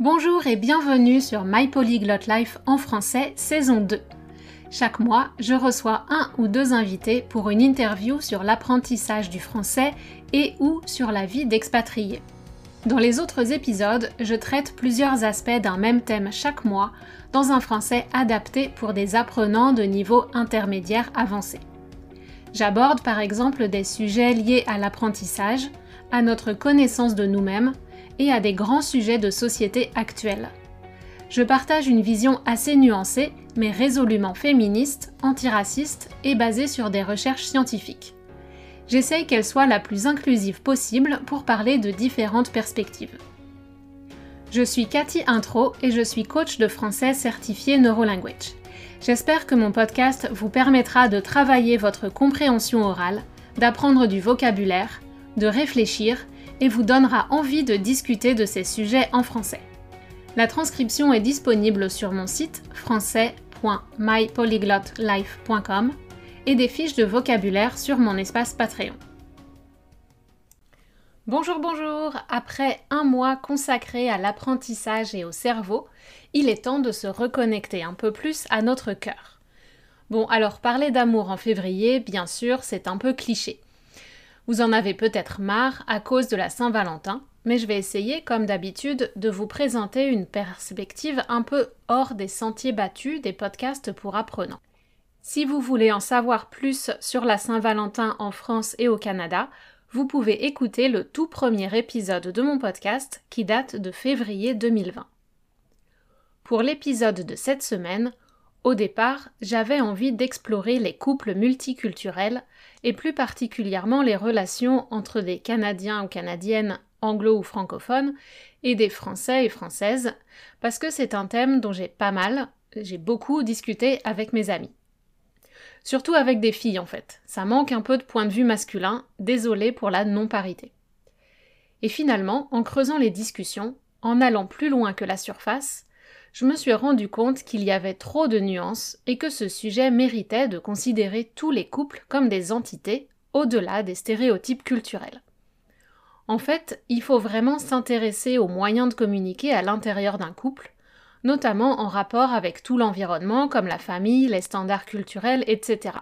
Bonjour et bienvenue sur My Polyglot Life en français saison 2. Chaque mois, je reçois un ou deux invités pour une interview sur l'apprentissage du français et ou sur la vie d'expatrié. Dans les autres épisodes, je traite plusieurs aspects d'un même thème chaque mois dans un français adapté pour des apprenants de niveau intermédiaire avancé. J'aborde par exemple des sujets liés à l'apprentissage, à notre connaissance de nous-mêmes et à des grands sujets de société actuels. Je partage une vision assez nuancée, mais résolument féministe, antiraciste et basée sur des recherches scientifiques. J'essaye qu'elle soit la plus inclusive possible pour parler de différentes perspectives. Je suis Cathy Intro et je suis coach de français certifié Neurolanguage. J'espère que mon podcast vous permettra de travailler votre compréhension orale, d'apprendre du vocabulaire, de réfléchir et vous donnera envie de discuter de ces sujets en français. La transcription est disponible sur mon site français.mypolyglotlife.com et des fiches de vocabulaire sur mon espace Patreon. Bonjour, bonjour Après un mois consacré à l'apprentissage et au cerveau, il est temps de se reconnecter un peu plus à notre cœur. Bon, alors parler d'amour en février, bien sûr, c'est un peu cliché. Vous en avez peut-être marre à cause de la Saint-Valentin, mais je vais essayer, comme d'habitude, de vous présenter une perspective un peu hors des sentiers battus des podcasts pour apprenants. Si vous voulez en savoir plus sur la Saint-Valentin en France et au Canada, vous pouvez écouter le tout premier épisode de mon podcast qui date de février 2020. Pour l'épisode de cette semaine, au départ, j'avais envie d'explorer les couples multiculturels et plus particulièrement les relations entre des Canadiens ou Canadiennes anglo ou francophones et des Français et Françaises, parce que c'est un thème dont j'ai pas mal, j'ai beaucoup discuté avec mes amis. Surtout avec des filles en fait. Ça manque un peu de point de vue masculin, désolé pour la non-parité. Et finalement, en creusant les discussions, en allant plus loin que la surface, je me suis rendu compte qu'il y avait trop de nuances et que ce sujet méritait de considérer tous les couples comme des entités au-delà des stéréotypes culturels. En fait, il faut vraiment s'intéresser aux moyens de communiquer à l'intérieur d'un couple, notamment en rapport avec tout l'environnement comme la famille, les standards culturels, etc.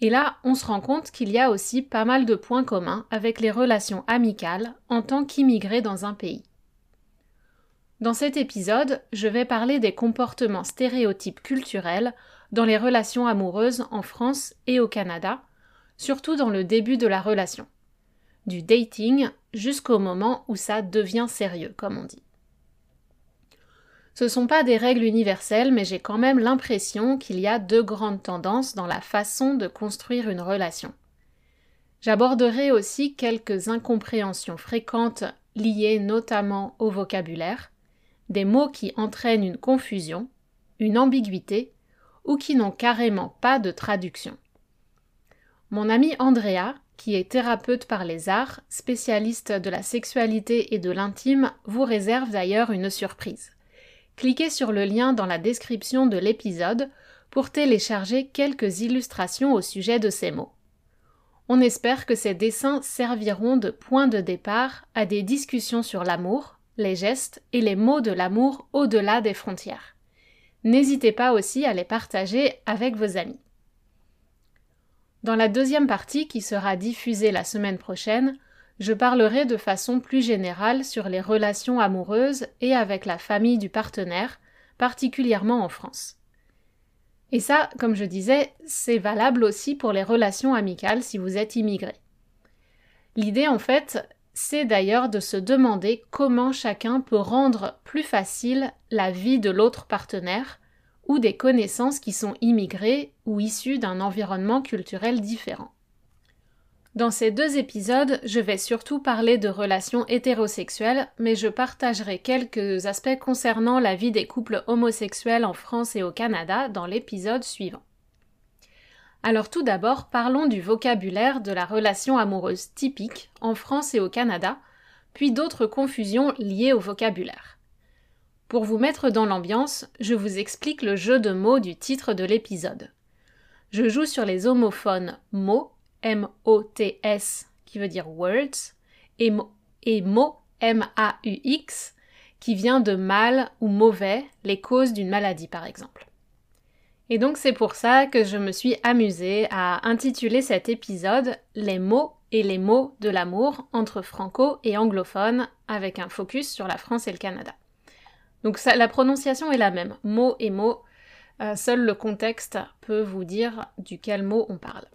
Et là, on se rend compte qu'il y a aussi pas mal de points communs avec les relations amicales en tant qu'immigrés dans un pays. Dans cet épisode, je vais parler des comportements stéréotypes culturels dans les relations amoureuses en France et au Canada, surtout dans le début de la relation. Du dating jusqu'au moment où ça devient sérieux, comme on dit. Ce ne sont pas des règles universelles, mais j'ai quand même l'impression qu'il y a deux grandes tendances dans la façon de construire une relation. J'aborderai aussi quelques incompréhensions fréquentes liées notamment au vocabulaire, des mots qui entraînent une confusion, une ambiguïté, ou qui n'ont carrément pas de traduction. Mon amie Andrea, qui est thérapeute par les arts, spécialiste de la sexualité et de l'intime, vous réserve d'ailleurs une surprise. Cliquez sur le lien dans la description de l'épisode pour télécharger quelques illustrations au sujet de ces mots. On espère que ces dessins serviront de point de départ à des discussions sur l'amour, les gestes et les mots de l'amour au-delà des frontières. N'hésitez pas aussi à les partager avec vos amis. Dans la deuxième partie qui sera diffusée la semaine prochaine, je parlerai de façon plus générale sur les relations amoureuses et avec la famille du partenaire, particulièrement en France. Et ça, comme je disais, c'est valable aussi pour les relations amicales si vous êtes immigré. L'idée, en fait, c'est d'ailleurs de se demander comment chacun peut rendre plus facile la vie de l'autre partenaire ou des connaissances qui sont immigrées ou issues d'un environnement culturel différent. Dans ces deux épisodes, je vais surtout parler de relations hétérosexuelles, mais je partagerai quelques aspects concernant la vie des couples homosexuels en France et au Canada dans l'épisode suivant. Alors tout d'abord, parlons du vocabulaire de la relation amoureuse typique en France et au Canada, puis d'autres confusions liées au vocabulaire. Pour vous mettre dans l'ambiance, je vous explique le jeu de mots du titre de l'épisode. Je joue sur les homophones mots, M-O-T-S, qui veut dire words, et, mots, M-A-U-X, qui vient de mal ou mauvais, les causes d'une maladie par exemple. Et donc c'est pour ça que je me suis amusée à intituler cet épisode Les mots et les mots de l'amour entre franco et anglophone avec un focus sur la France et le Canada. Donc la prononciation est la même, mot et mot, euh, seul le contexte peut vous dire duquel mot on parle.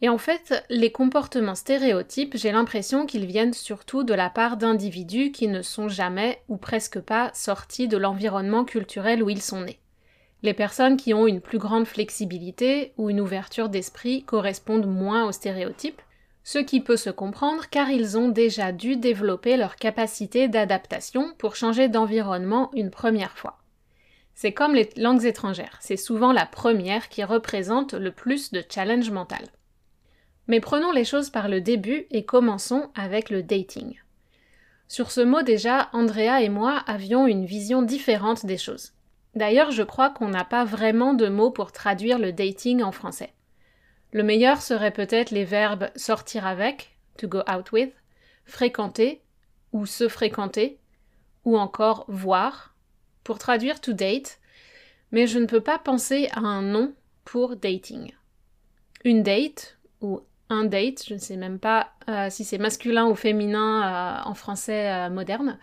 Et en fait, les comportements stéréotypes, j'ai l'impression qu'ils viennent surtout de la part d'individus qui ne sont jamais ou presque pas sortis de l'environnement culturel où ils sont nés. Les personnes qui ont une plus grande flexibilité ou une ouverture d'esprit correspondent moins aux stéréotypes, ce qui peut se comprendre car ils ont déjà dû développer leur capacité d'adaptation pour changer d'environnement une première fois. C'est comme les langues étrangères, c'est souvent la première qui représente le plus de challenge mental. Mais prenons les choses par le début et commençons avec le dating. Sur ce mot déjà, Andrea et moi avions une vision différente des choses. D'ailleurs, je crois qu'on n'a pas vraiment de mots pour traduire le dating en français. Le meilleur serait peut-être les verbes sortir avec, to go out with, fréquenter ou se fréquenter, ou encore voir, pour traduire to date, mais je ne peux pas penser à un nom pour dating. Une date ou un date, je ne sais même pas euh, si c'est masculin ou féminin euh, en français euh, moderne,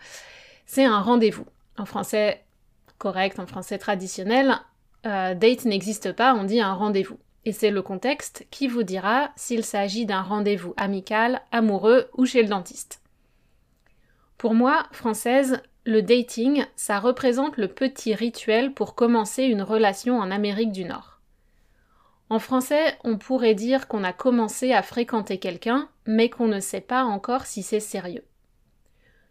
c'est un rendez-vous. En français correct, en français traditionnel, date n'existe pas, on dit un rendez-vous. Et c'est le contexte qui vous dira s'il s'agit d'un rendez-vous amical, amoureux ou chez le dentiste. Pour moi, française, le dating, ça représente le petit rituel pour commencer une relation en Amérique du Nord. En français, on pourrait dire qu'on a commencé à fréquenter quelqu'un, mais qu'on ne sait pas encore si c'est sérieux.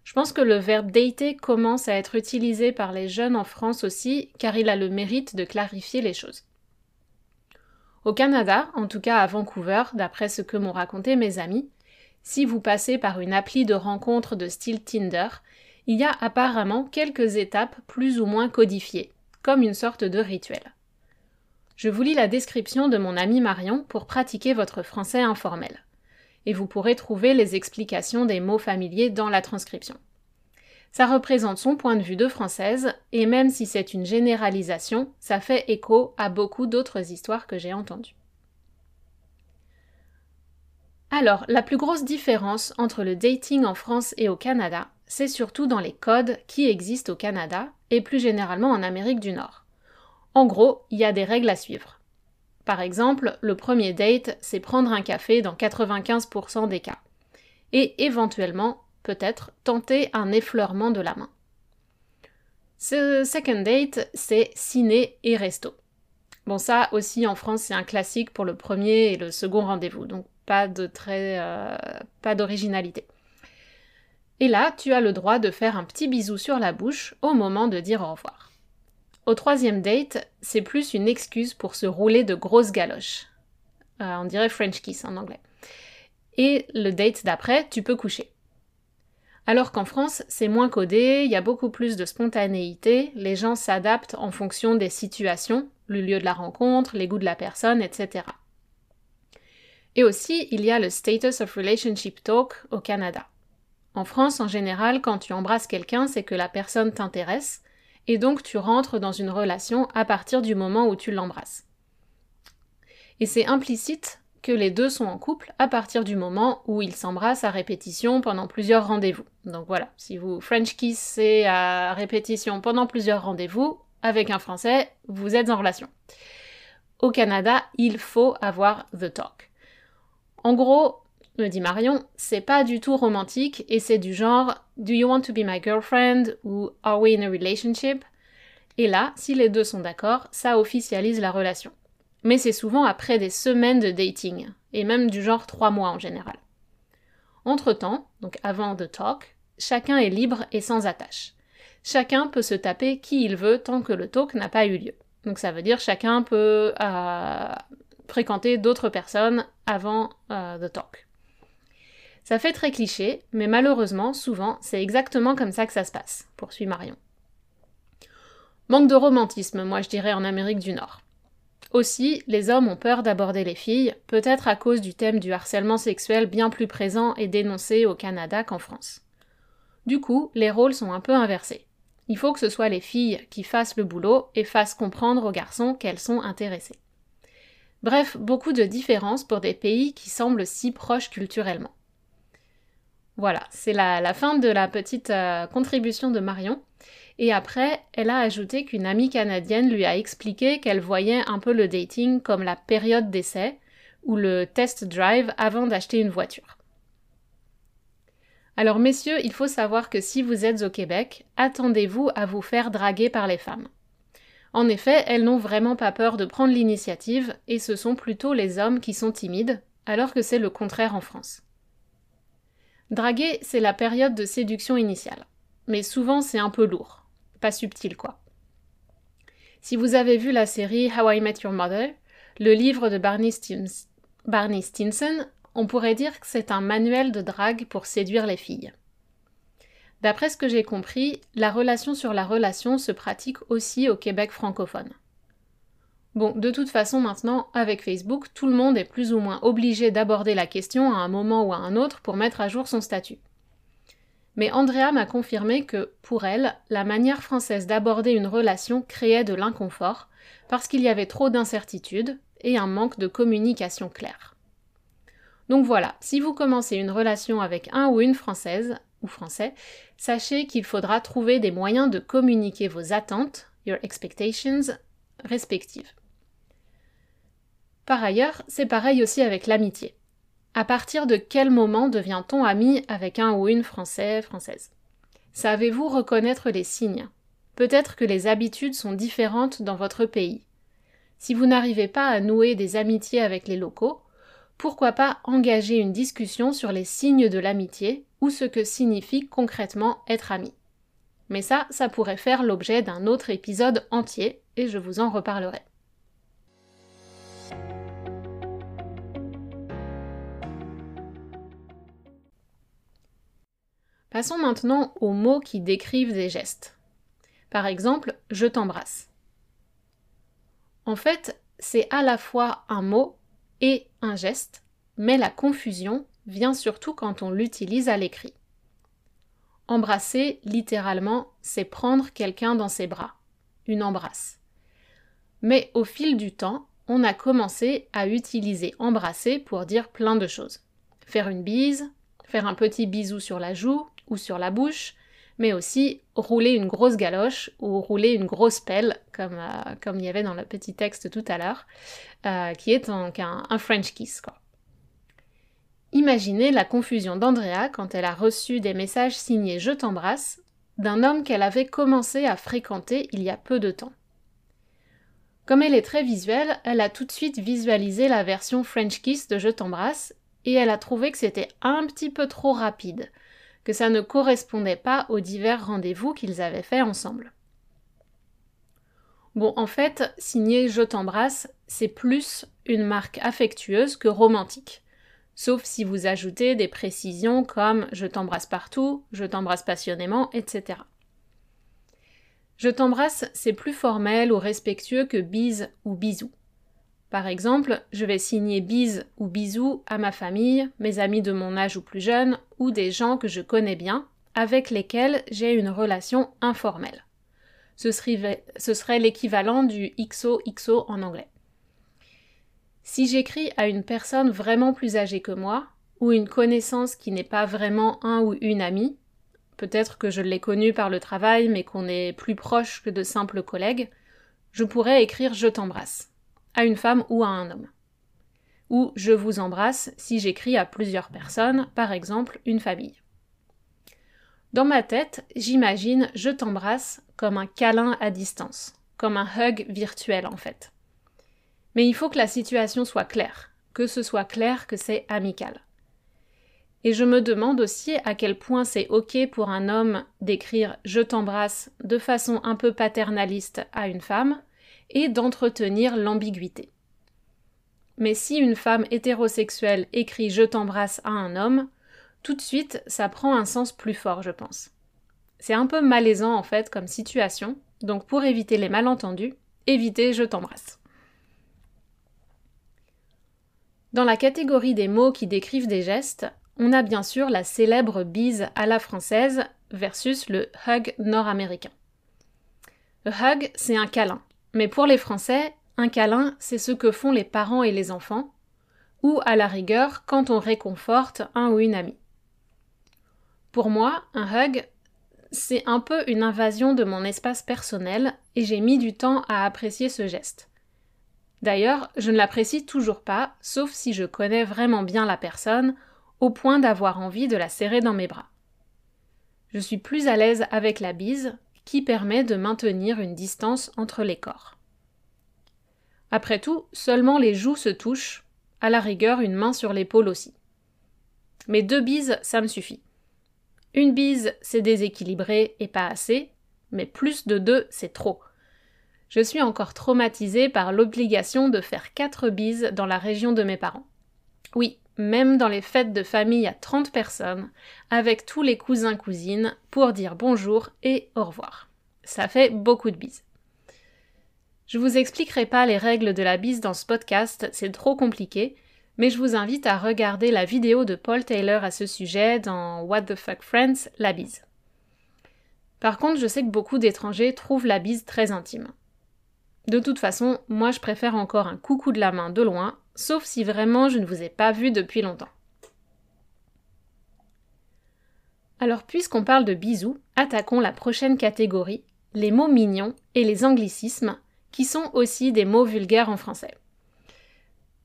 Je pense que le verbe dater commence à être utilisé par les jeunes en France aussi, car il a le mérite de clarifier les choses. Au Canada, en tout cas à Vancouver, d'après ce que m'ont raconté mes amis, si vous passez par une appli de rencontre de style Tinder, il y a apparemment quelques étapes plus ou moins codifiées, comme une sorte de rituel. Je vous lis la description de mon ami Marion pour pratiquer votre français informel. Et vous pourrez trouver les explications des mots familiers dans la transcription. Ça représente son point de vue de française, et même si c'est une généralisation, ça fait écho à beaucoup d'autres histoires que j'ai entendues. Alors, la plus grosse différence entre le dating en France et au Canada, c'est surtout dans les codes qui existent au Canada et plus généralement en Amérique du Nord. En gros, il y a des règles à suivre. Par exemple, le premier date, c'est prendre un café dans 95% des cas. Et éventuellement, peut-être, tenter un effleurement de la main. Ce second date, c'est ciné et resto. Bon, ça aussi en France, c'est un classique pour le premier et le second rendez-vous, donc pas de très, euh, pas d'originalité. Et là, tu as le droit de faire un petit bisou sur la bouche au moment de dire au revoir. Au troisième date, c'est plus une excuse pour se rouler de grosses galoches. Euh, on dirait French kiss en anglais. Et le date d'après, tu peux coucher. Alors qu'en France, c'est moins codé, il y a beaucoup plus de spontanéité, les gens s'adaptent en fonction des situations, le lieu de la rencontre, les goûts de la personne, etc. Et aussi, il y a le Status of Relationship Talk au Canada. En France, en général, quand tu embrasses quelqu'un, c'est que la personne t'intéresse, et donc tu rentres dans une relation à partir du moment où tu l'embrasses. Et c'est implicite que les deux sont en couple à partir du moment où ils s'embrassent à répétition pendant plusieurs rendez-vous. Donc voilà, si vous French kissez à répétition pendant plusieurs rendez-vous avec un Français, vous êtes en relation. Au Canada, il faut avoir the talk. En gros, me dit Marion, c'est pas du tout romantique et c'est du genre Do you want to be my girlfriend ou Are we in a relationship? Et là, si les deux sont d'accord, ça officialise la relation. Mais c'est souvent après des semaines de dating, et même du genre trois mois en général. Entre-temps, donc avant the talk, chacun est libre et sans attache. Chacun peut se taper qui il veut tant que le talk n'a pas eu lieu. Donc ça veut dire chacun peut euh, fréquenter d'autres personnes avant euh, the talk. Ça fait très cliché, mais malheureusement, souvent, c'est exactement comme ça que ça se passe, poursuit Marion. Manque de romantisme, moi je dirais, en Amérique du Nord. Aussi, les hommes ont peur d'aborder les filles, peut-être à cause du thème du harcèlement sexuel bien plus présent et dénoncé au Canada qu'en France. Du coup, les rôles sont un peu inversés. Il faut que ce soit les filles qui fassent le boulot et fassent comprendre aux garçons qu'elles sont intéressées. Bref, beaucoup de différences pour des pays qui semblent si proches culturellement. Voilà, c'est la, fin de la petite euh, contribution de Marion. Et après, elle a ajouté qu'une amie canadienne lui a expliqué qu'elle voyait un peu le dating comme la période d'essai ou le test drive avant d'acheter une voiture. Alors messieurs, il faut savoir que si vous êtes au Québec, attendez-vous à vous faire draguer par les femmes. En effet, elles n'ont vraiment pas peur de prendre l'initiative, et ce sont plutôt les hommes qui sont timides, alors que c'est le contraire en France. Draguer, c'est la période de séduction initiale. Mais souvent, c'est un peu lourd. Pas subtil, quoi. Si vous avez vu la série How I Met Your Mother, le livre de Barney, Stinson, on pourrait dire que c'est un manuel de drague pour séduire les filles. D'après ce que j'ai compris, la relation sur la relation se pratique aussi au Québec francophone. Bon, de toute façon maintenant, avec Facebook, tout le monde est plus ou moins obligé d'aborder la question à un moment ou à un autre pour mettre à jour son statut. Mais Andrea m'a confirmé que, pour elle, la manière française d'aborder une relation créait de l'inconfort, parce qu'il y avait trop d'incertitudes et un manque de communication claire. Donc voilà, si vous commencez une relation avec un ou une française, ou français, sachez qu'il faudra trouver des moyens de communiquer vos attentes, your expectations, respectives. Par ailleurs, c'est pareil aussi avec l'amitié. À partir de quel moment devient-on ami avec un ou une français, française? Savez-vous reconnaître les signes? Peut-être que les habitudes sont différentes dans votre pays. Si vous n'arrivez pas à nouer des amitiés avec les locaux, pourquoi pas engager une discussion sur les signes de l'amitié ou ce que signifie concrètement être ami? Mais ça, ça pourrait faire l'objet d'un autre épisode entier et je vous en reparlerai. Passons maintenant aux mots qui décrivent des gestes. Par exemple, je t'embrasse. En fait, c'est à la fois un mot et un geste, mais la confusion vient surtout quand on l'utilise à l'écrit. Embrasser, littéralement, c'est prendre quelqu'un dans ses bras, une embrasse. Mais au fil du temps, on a commencé à utiliser embrasser pour dire plein de choses. Faire une bise, faire un petit bisou sur la joue ou sur la bouche, mais aussi rouler une grosse galoche ou rouler une grosse pelle, comme, euh, il y avait dans le petit texte tout à l'heure, euh, qui est un, un, French kiss. Imaginez la confusion d'Andrea quand elle a reçu des messages signés Je t'embrasse d'un homme qu'elle avait commencé à fréquenter il y a peu de temps. Comme elle est très visuelle, elle a tout de suite visualisé la version French Kiss de Je t'embrasse et elle a trouvé que c'était un petit peu trop rapide, que ça ne correspondait pas aux divers rendez-vous qu'ils avaient faits ensemble. Bon, en fait, signer Je t'embrasse, c'est plus une marque affectueuse que romantique. Sauf si vous ajoutez des précisions comme Je t'embrasse partout, Je t'embrasse passionnément, etc. Je t'embrasse, c'est plus formel ou respectueux que bise ou bisou. Par exemple, je vais signer bise ou bisous à ma famille, mes amis de mon âge ou plus jeunes, ou des gens que je connais bien, avec lesquels j'ai une relation informelle. Ce serait, l'équivalent du XOXO en anglais. Si j'écris à une personne vraiment plus âgée que moi, ou une connaissance qui n'est pas vraiment un ou une amie, peut-être que je l'ai connue par le travail mais qu'on est plus proche que de simples collègues, je pourrais écrire je t'embrasse à une femme ou à un homme. Ou je vous embrasse si j'écris à plusieurs personnes, par exemple une famille. Dans ma tête, j'imagine je t'embrasse comme un câlin à distance, comme un hug virtuel en fait. Mais il faut que la situation soit claire, que ce soit clair que c'est amical. Et je me demande aussi à quel point c'est ok pour un homme d'écrire je t'embrasse de façon un peu paternaliste à une femme, et d'entretenir l'ambiguïté. Mais si une femme hétérosexuelle écrit Je t'embrasse à un homme, tout de suite ça prend un sens plus fort, je pense. C'est un peu malaisant en fait comme situation, donc pour éviter les malentendus, évitez Je t'embrasse. Dans la catégorie des mots qui décrivent des gestes, on a bien sûr la célèbre bise à la française, versus le hug nord-américain. Le hug, c'est un câlin. Mais pour les Français, un câlin, c'est ce que font les parents et les enfants, ou à la rigueur quand on réconforte un ou une amie. Pour moi, un hug, c'est un peu une invasion de mon espace personnel et j'ai mis du temps à apprécier ce geste. D'ailleurs, je ne l'apprécie toujours pas, sauf si je connais vraiment bien la personne, au point d'avoir envie de la serrer dans mes bras. Je suis plus à l'aise avec la bise, qui permet de maintenir une distance entre les corps. Après tout, seulement les joues se touchent, à la rigueur une main sur l'épaule aussi. Mais deux bises, ça me suffit. Une bise, c'est déséquilibré et pas assez, mais plus de deux, c'est trop. Je suis encore traumatisée par l'obligation de faire quatre bises dans la région de mes parents. Oui, même dans les fêtes de famille à 30 personnes, avec tous les cousins-cousines, pour dire bonjour et au revoir. Ça fait beaucoup de bises. Je vous expliquerai pas les règles de la bise dans ce podcast, c'est trop compliqué, mais je vous invite à regarder la vidéo de Paul Taylor à ce sujet dans What the Fuck Friends, la bise. Par contre, je sais que beaucoup d'étrangers trouvent la bise très intime. De toute façon, moi je préfère encore un coucou de la main de loin, sauf si vraiment je ne vous ai pas vu depuis longtemps. Alors puisqu'on parle de bisous, attaquons la prochaine catégorie, les mots mignons et les anglicismes, qui sont aussi des mots vulgaires en français.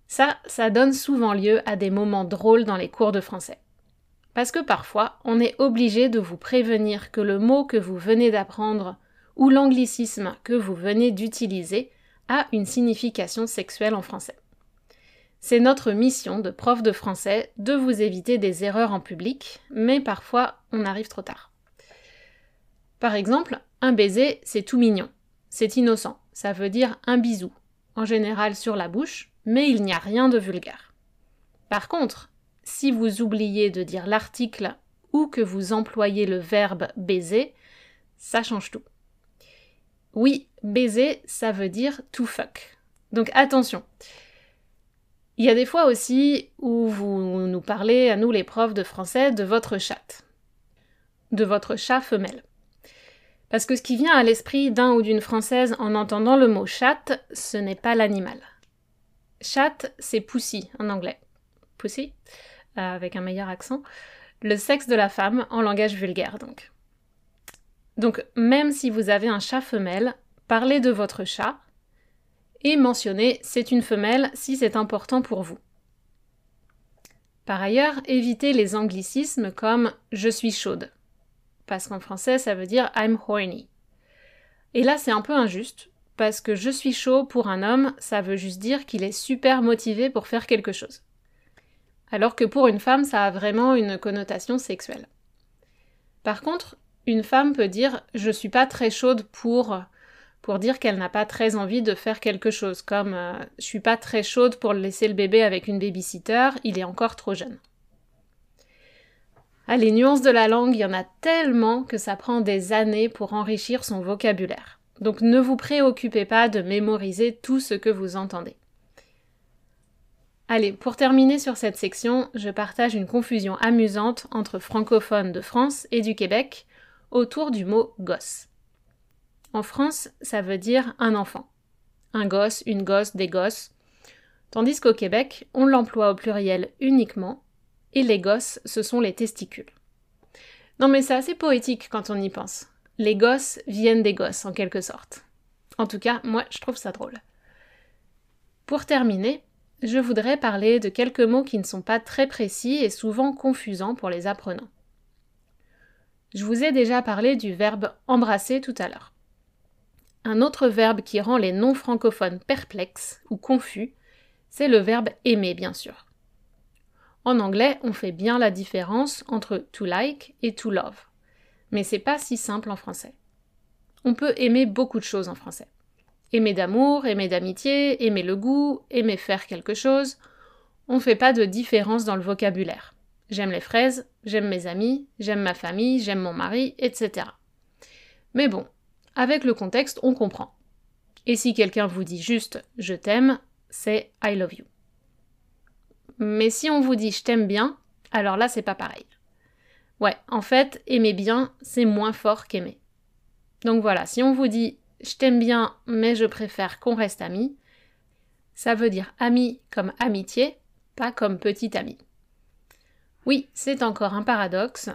Ça, ça donne souvent lieu à des moments drôles dans les cours de français. Parce que parfois, on est obligé de vous prévenir que le mot que vous venez d'apprendre ou l'anglicisme que vous venez d'utiliser a une signification sexuelle en français. C'est notre mission de prof de français de vous éviter des erreurs en public, mais parfois on arrive trop tard. Par exemple, un baiser, c'est tout mignon. C'est innocent, ça veut dire un bisou, en général sur la bouche, mais il n'y a rien de vulgaire. Par contre, si vous oubliez de dire l'article ou que vous employez le verbe baiser, ça change tout. Oui, baiser, ça veut dire to fuck. Donc attention. Il y a des fois aussi où vous nous parlez, à nous les profs de français, de votre chatte. De votre chat femelle. Parce que ce qui vient à l'esprit d'un ou d'une française en entendant le mot chatte, ce n'est pas l'animal. Chatte, c'est pussy en anglais. Pussy, euh, avec un meilleur accent. Le sexe de la femme en langage vulgaire donc. Donc même si vous avez un chat femelle, parlez de votre chat et mentionnez c'est une femelle si c'est important pour vous. Par ailleurs, évitez les anglicismes comme je suis chaude, parce qu'en français ça veut dire I'm horny. Et là c'est un peu injuste, parce que je suis chaud pour un homme, ça veut juste dire qu'il est super motivé pour faire quelque chose. Alors que pour une femme, ça a vraiment une connotation sexuelle. Par contre, une femme peut dire je suis pas très chaude pour pour dire qu'elle n'a pas très envie de faire quelque chose, comme euh, je suis pas très chaude pour laisser le bébé avec une babysitter, il est encore trop jeune. Ah, les nuances de la langue, il y en a tellement que ça prend des années pour enrichir son vocabulaire. Donc ne vous préoccupez pas de mémoriser tout ce que vous entendez. Allez, pour terminer sur cette section, je partage une confusion amusante entre francophones de France et du Québec autour du mot gosse. En France, ça veut dire un enfant. Un gosse, une gosse, des gosses. Tandis qu'au Québec, on l'emploie au pluriel uniquement, et les gosses, ce sont les testicules. Non mais c'est assez poétique quand on y pense. Les gosses viennent des gosses, en quelque sorte. En tout cas, moi, je trouve ça drôle. Pour terminer, je voudrais parler de quelques mots qui ne sont pas très précis et souvent confusants pour les apprenants. Je vous ai déjà parlé du verbe embrasser tout à l'heure. Un autre verbe qui rend les non-francophones perplexes ou confus, c'est le verbe aimer, bien sûr. En anglais, on fait bien la différence entre to like et to love. Mais c'est pas si simple en français. On peut aimer beaucoup de choses en français. Aimer d'amour, aimer d'amitié, aimer le goût, aimer faire quelque chose. On ne fait pas de différence dans le vocabulaire. J'aime les fraises, j'aime mes amis, j'aime ma famille, j'aime mon mari, etc. Mais bon, avec le contexte, on comprend. Et si quelqu'un vous dit juste je t'aime, c'est I love you. Mais si on vous dit je t'aime bien, alors là c'est pas pareil. Ouais, en fait, aimer bien, c'est moins fort qu'aimer. Donc voilà, si on vous dit je t'aime bien, mais je préfère qu'on reste amis, ça veut dire ami comme amitié, pas comme petit ami. Oui, c'est encore un paradoxe.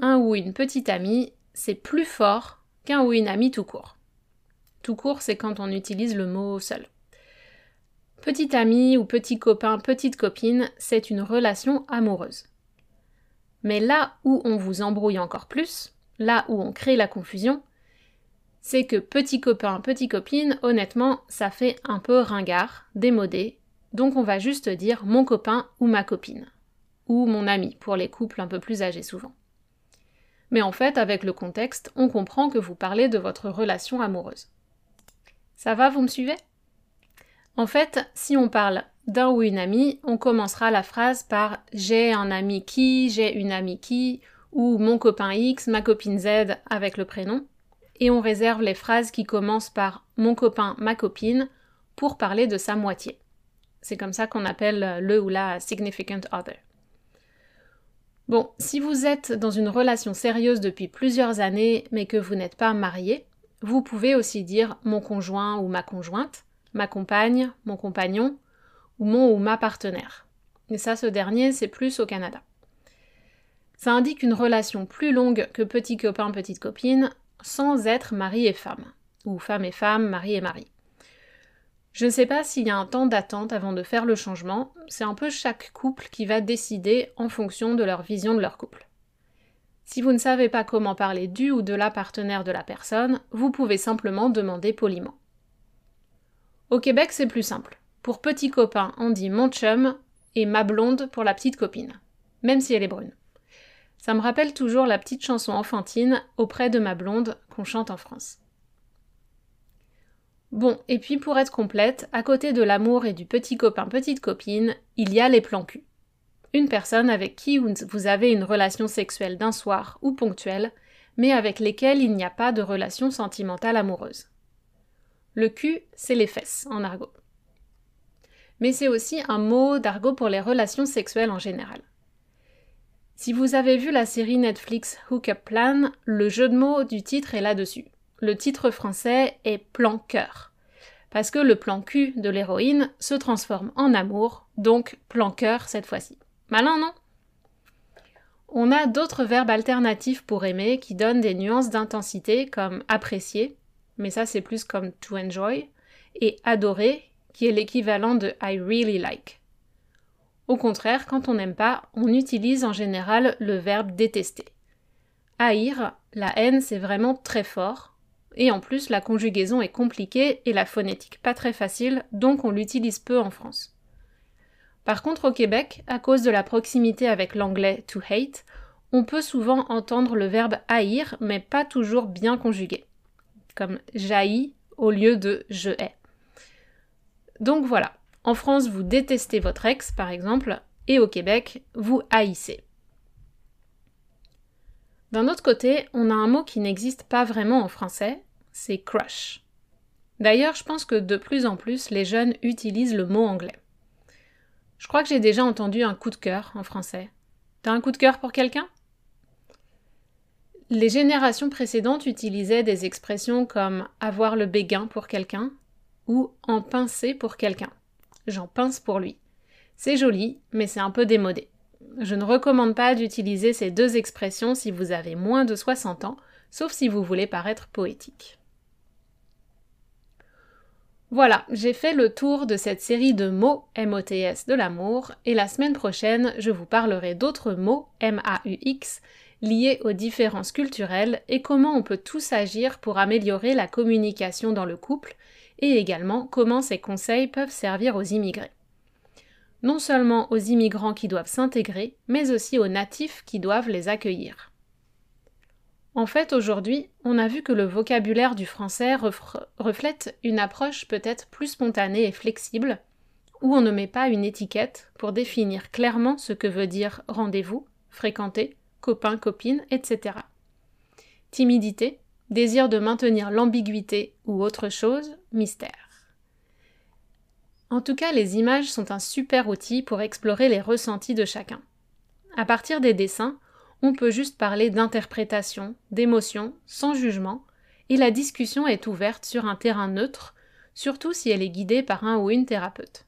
Un ou une petite amie, c'est plus fort ou une amie tout court. Tout court, c'est quand on utilise le mot seul. Petit ami ou petit copain, petite copine, c'est une relation amoureuse. Mais là où on vous embrouille encore plus, là où on crée la confusion, c'est que petit copain, petite copine, honnêtement, ça fait un peu ringard, démodé, donc on va juste dire mon copain ou ma copine, ou mon ami pour les couples un peu plus âgés souvent. Mais en fait, avec le contexte, on comprend que vous parlez de votre relation amoureuse. Ça va, vous me suivez? En fait, si on parle d'un ou une amie, on commencera la phrase par j'ai un ami qui, j'ai une amie qui, ou mon copain X, ma copine Z avec le prénom, et on réserve les phrases qui commencent par mon copain, ma copine pour parler de sa moitié. C'est comme ça qu'on appelle le ou la significant other. Bon, si vous êtes dans une relation sérieuse depuis plusieurs années mais que vous n'êtes pas marié, vous pouvez aussi dire mon conjoint ou ma conjointe, ma compagne, mon compagnon, ou mon ou ma partenaire. Et ça, ce dernier, c'est plus au Canada. Ça indique une relation plus longue que petit copain, petite copine, sans être mari et femme, ou femme et femme, mari et mari. Je ne sais pas s'il y a un temps d'attente avant de faire le changement, c'est un peu chaque couple qui va décider en fonction de leur vision de leur couple. Si vous ne savez pas comment parler du ou de la partenaire de la personne, vous pouvez simplement demander poliment. Au Québec, c'est plus simple. Pour petit copain, on dit mon chum et ma blonde pour la petite copine, même si elle est brune. Ça me rappelle toujours la petite chanson enfantine auprès de ma blonde qu'on chante en France. Bon, et puis pour être complète, à côté de l'amour et du petit copain petite copine, il y a les plans cul une personne avec qui vous avez une relation sexuelle d'un soir ou ponctuelle, mais avec lesquelles il n'y a pas de relation sentimentale amoureuse. Le cul, c'est les fesses en argot. Mais c'est aussi un mot d'argot pour les relations sexuelles en général. Si vous avez vu la série Netflix Hookup Plan, le jeu de mots du titre est là-dessus. Le titre français est plan cœur. Parce que le plan cul de l'héroïne se transforme en amour, donc plan cœur cette fois-ci. Malin, non? On a d'autres verbes alternatifs pour aimer qui donnent des nuances d'intensité comme apprécier, mais ça c'est plus comme to enjoy, et adorer, qui est l'équivalent de I really like. Au contraire, quand on n'aime pas, on utilise en général le verbe détester. Haïr, la haine, c'est vraiment très fort, et en plus la conjugaison est compliquée et la phonétique pas très facile, donc on l'utilise peu en France. Par contre, au Québec, à cause de la proximité avec l'anglais to hate, on peut souvent entendre le verbe haïr, mais pas toujours bien conjugué, comme jaillit au lieu de je hais. Donc voilà, en France, vous détestez votre ex, par exemple, et au Québec, vous haïssez. D'un autre côté, on a un mot qui n'existe pas vraiment en français, c'est crush. D'ailleurs, je pense que de plus en plus, les jeunes utilisent le mot anglais. Je crois que j'ai déjà entendu un coup de cœur en français. T'as un coup de cœur pour quelqu'un? Les générations précédentes utilisaient des expressions comme avoir le béguin pour quelqu'un ou en pincer pour quelqu'un. J'en pince pour lui. C'est joli, mais c'est un peu démodé. Je ne recommande pas d'utiliser ces deux expressions si vous avez moins de 60 ans, sauf si vous voulez paraître poétique. Voilà, j'ai fait le tour de cette série de mots MOTS de l'amour et la semaine prochaine, je vous parlerai d'autres mots MAUX liés aux différences culturelles et comment on peut tous agir pour améliorer la communication dans le couple et également comment ces conseils peuvent servir aux immigrés. Non seulement aux immigrants qui doivent s'intégrer, mais aussi aux natifs qui doivent les accueillir. En fait, aujourd'hui, on a vu que le vocabulaire du français reflète une approche peut-être plus spontanée et flexible, où on ne met pas une étiquette pour définir clairement ce que veut dire rendez-vous, fréquenter, copain, copine, etc. Timidité, désir de maintenir l'ambiguïté ou autre chose, mystère. En tout cas, les images sont un super outil pour explorer les ressentis de chacun. À partir des dessins, on peut juste parler d'interprétation, d'émotion, sans jugement, et la discussion est ouverte sur un terrain neutre, surtout si elle est guidée par un ou une thérapeute.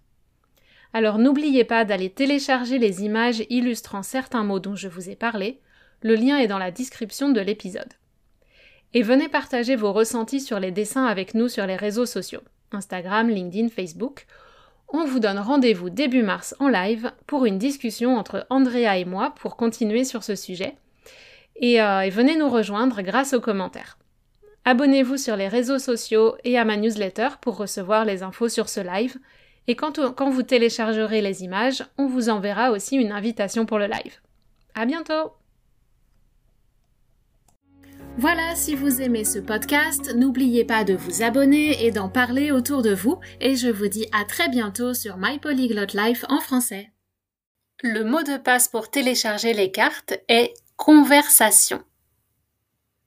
Alors n'oubliez pas d'aller télécharger les images illustrant certains mots dont je vous ai parlé, le lien est dans la description de l'épisode. Et venez partager vos ressentis sur les dessins avec nous sur les réseaux sociaux, Instagram, LinkedIn, Facebook. On vous donne rendez-vous début mars en live pour une discussion entre Andrea et moi pour continuer sur ce sujet. Et, euh, et venez nous rejoindre grâce aux commentaires. Abonnez-vous sur les réseaux sociaux et à ma newsletter pour recevoir les infos sur ce live. Et quand, quand vous téléchargerez les images, on vous enverra aussi une invitation pour le live. À bientôt! Voilà, si vous aimez ce podcast, n'oubliez pas de vous abonner et d'en parler autour de vous, et je vous dis à très bientôt sur My Polyglot Life en français. Le mot de passe pour télécharger les cartes est conversation.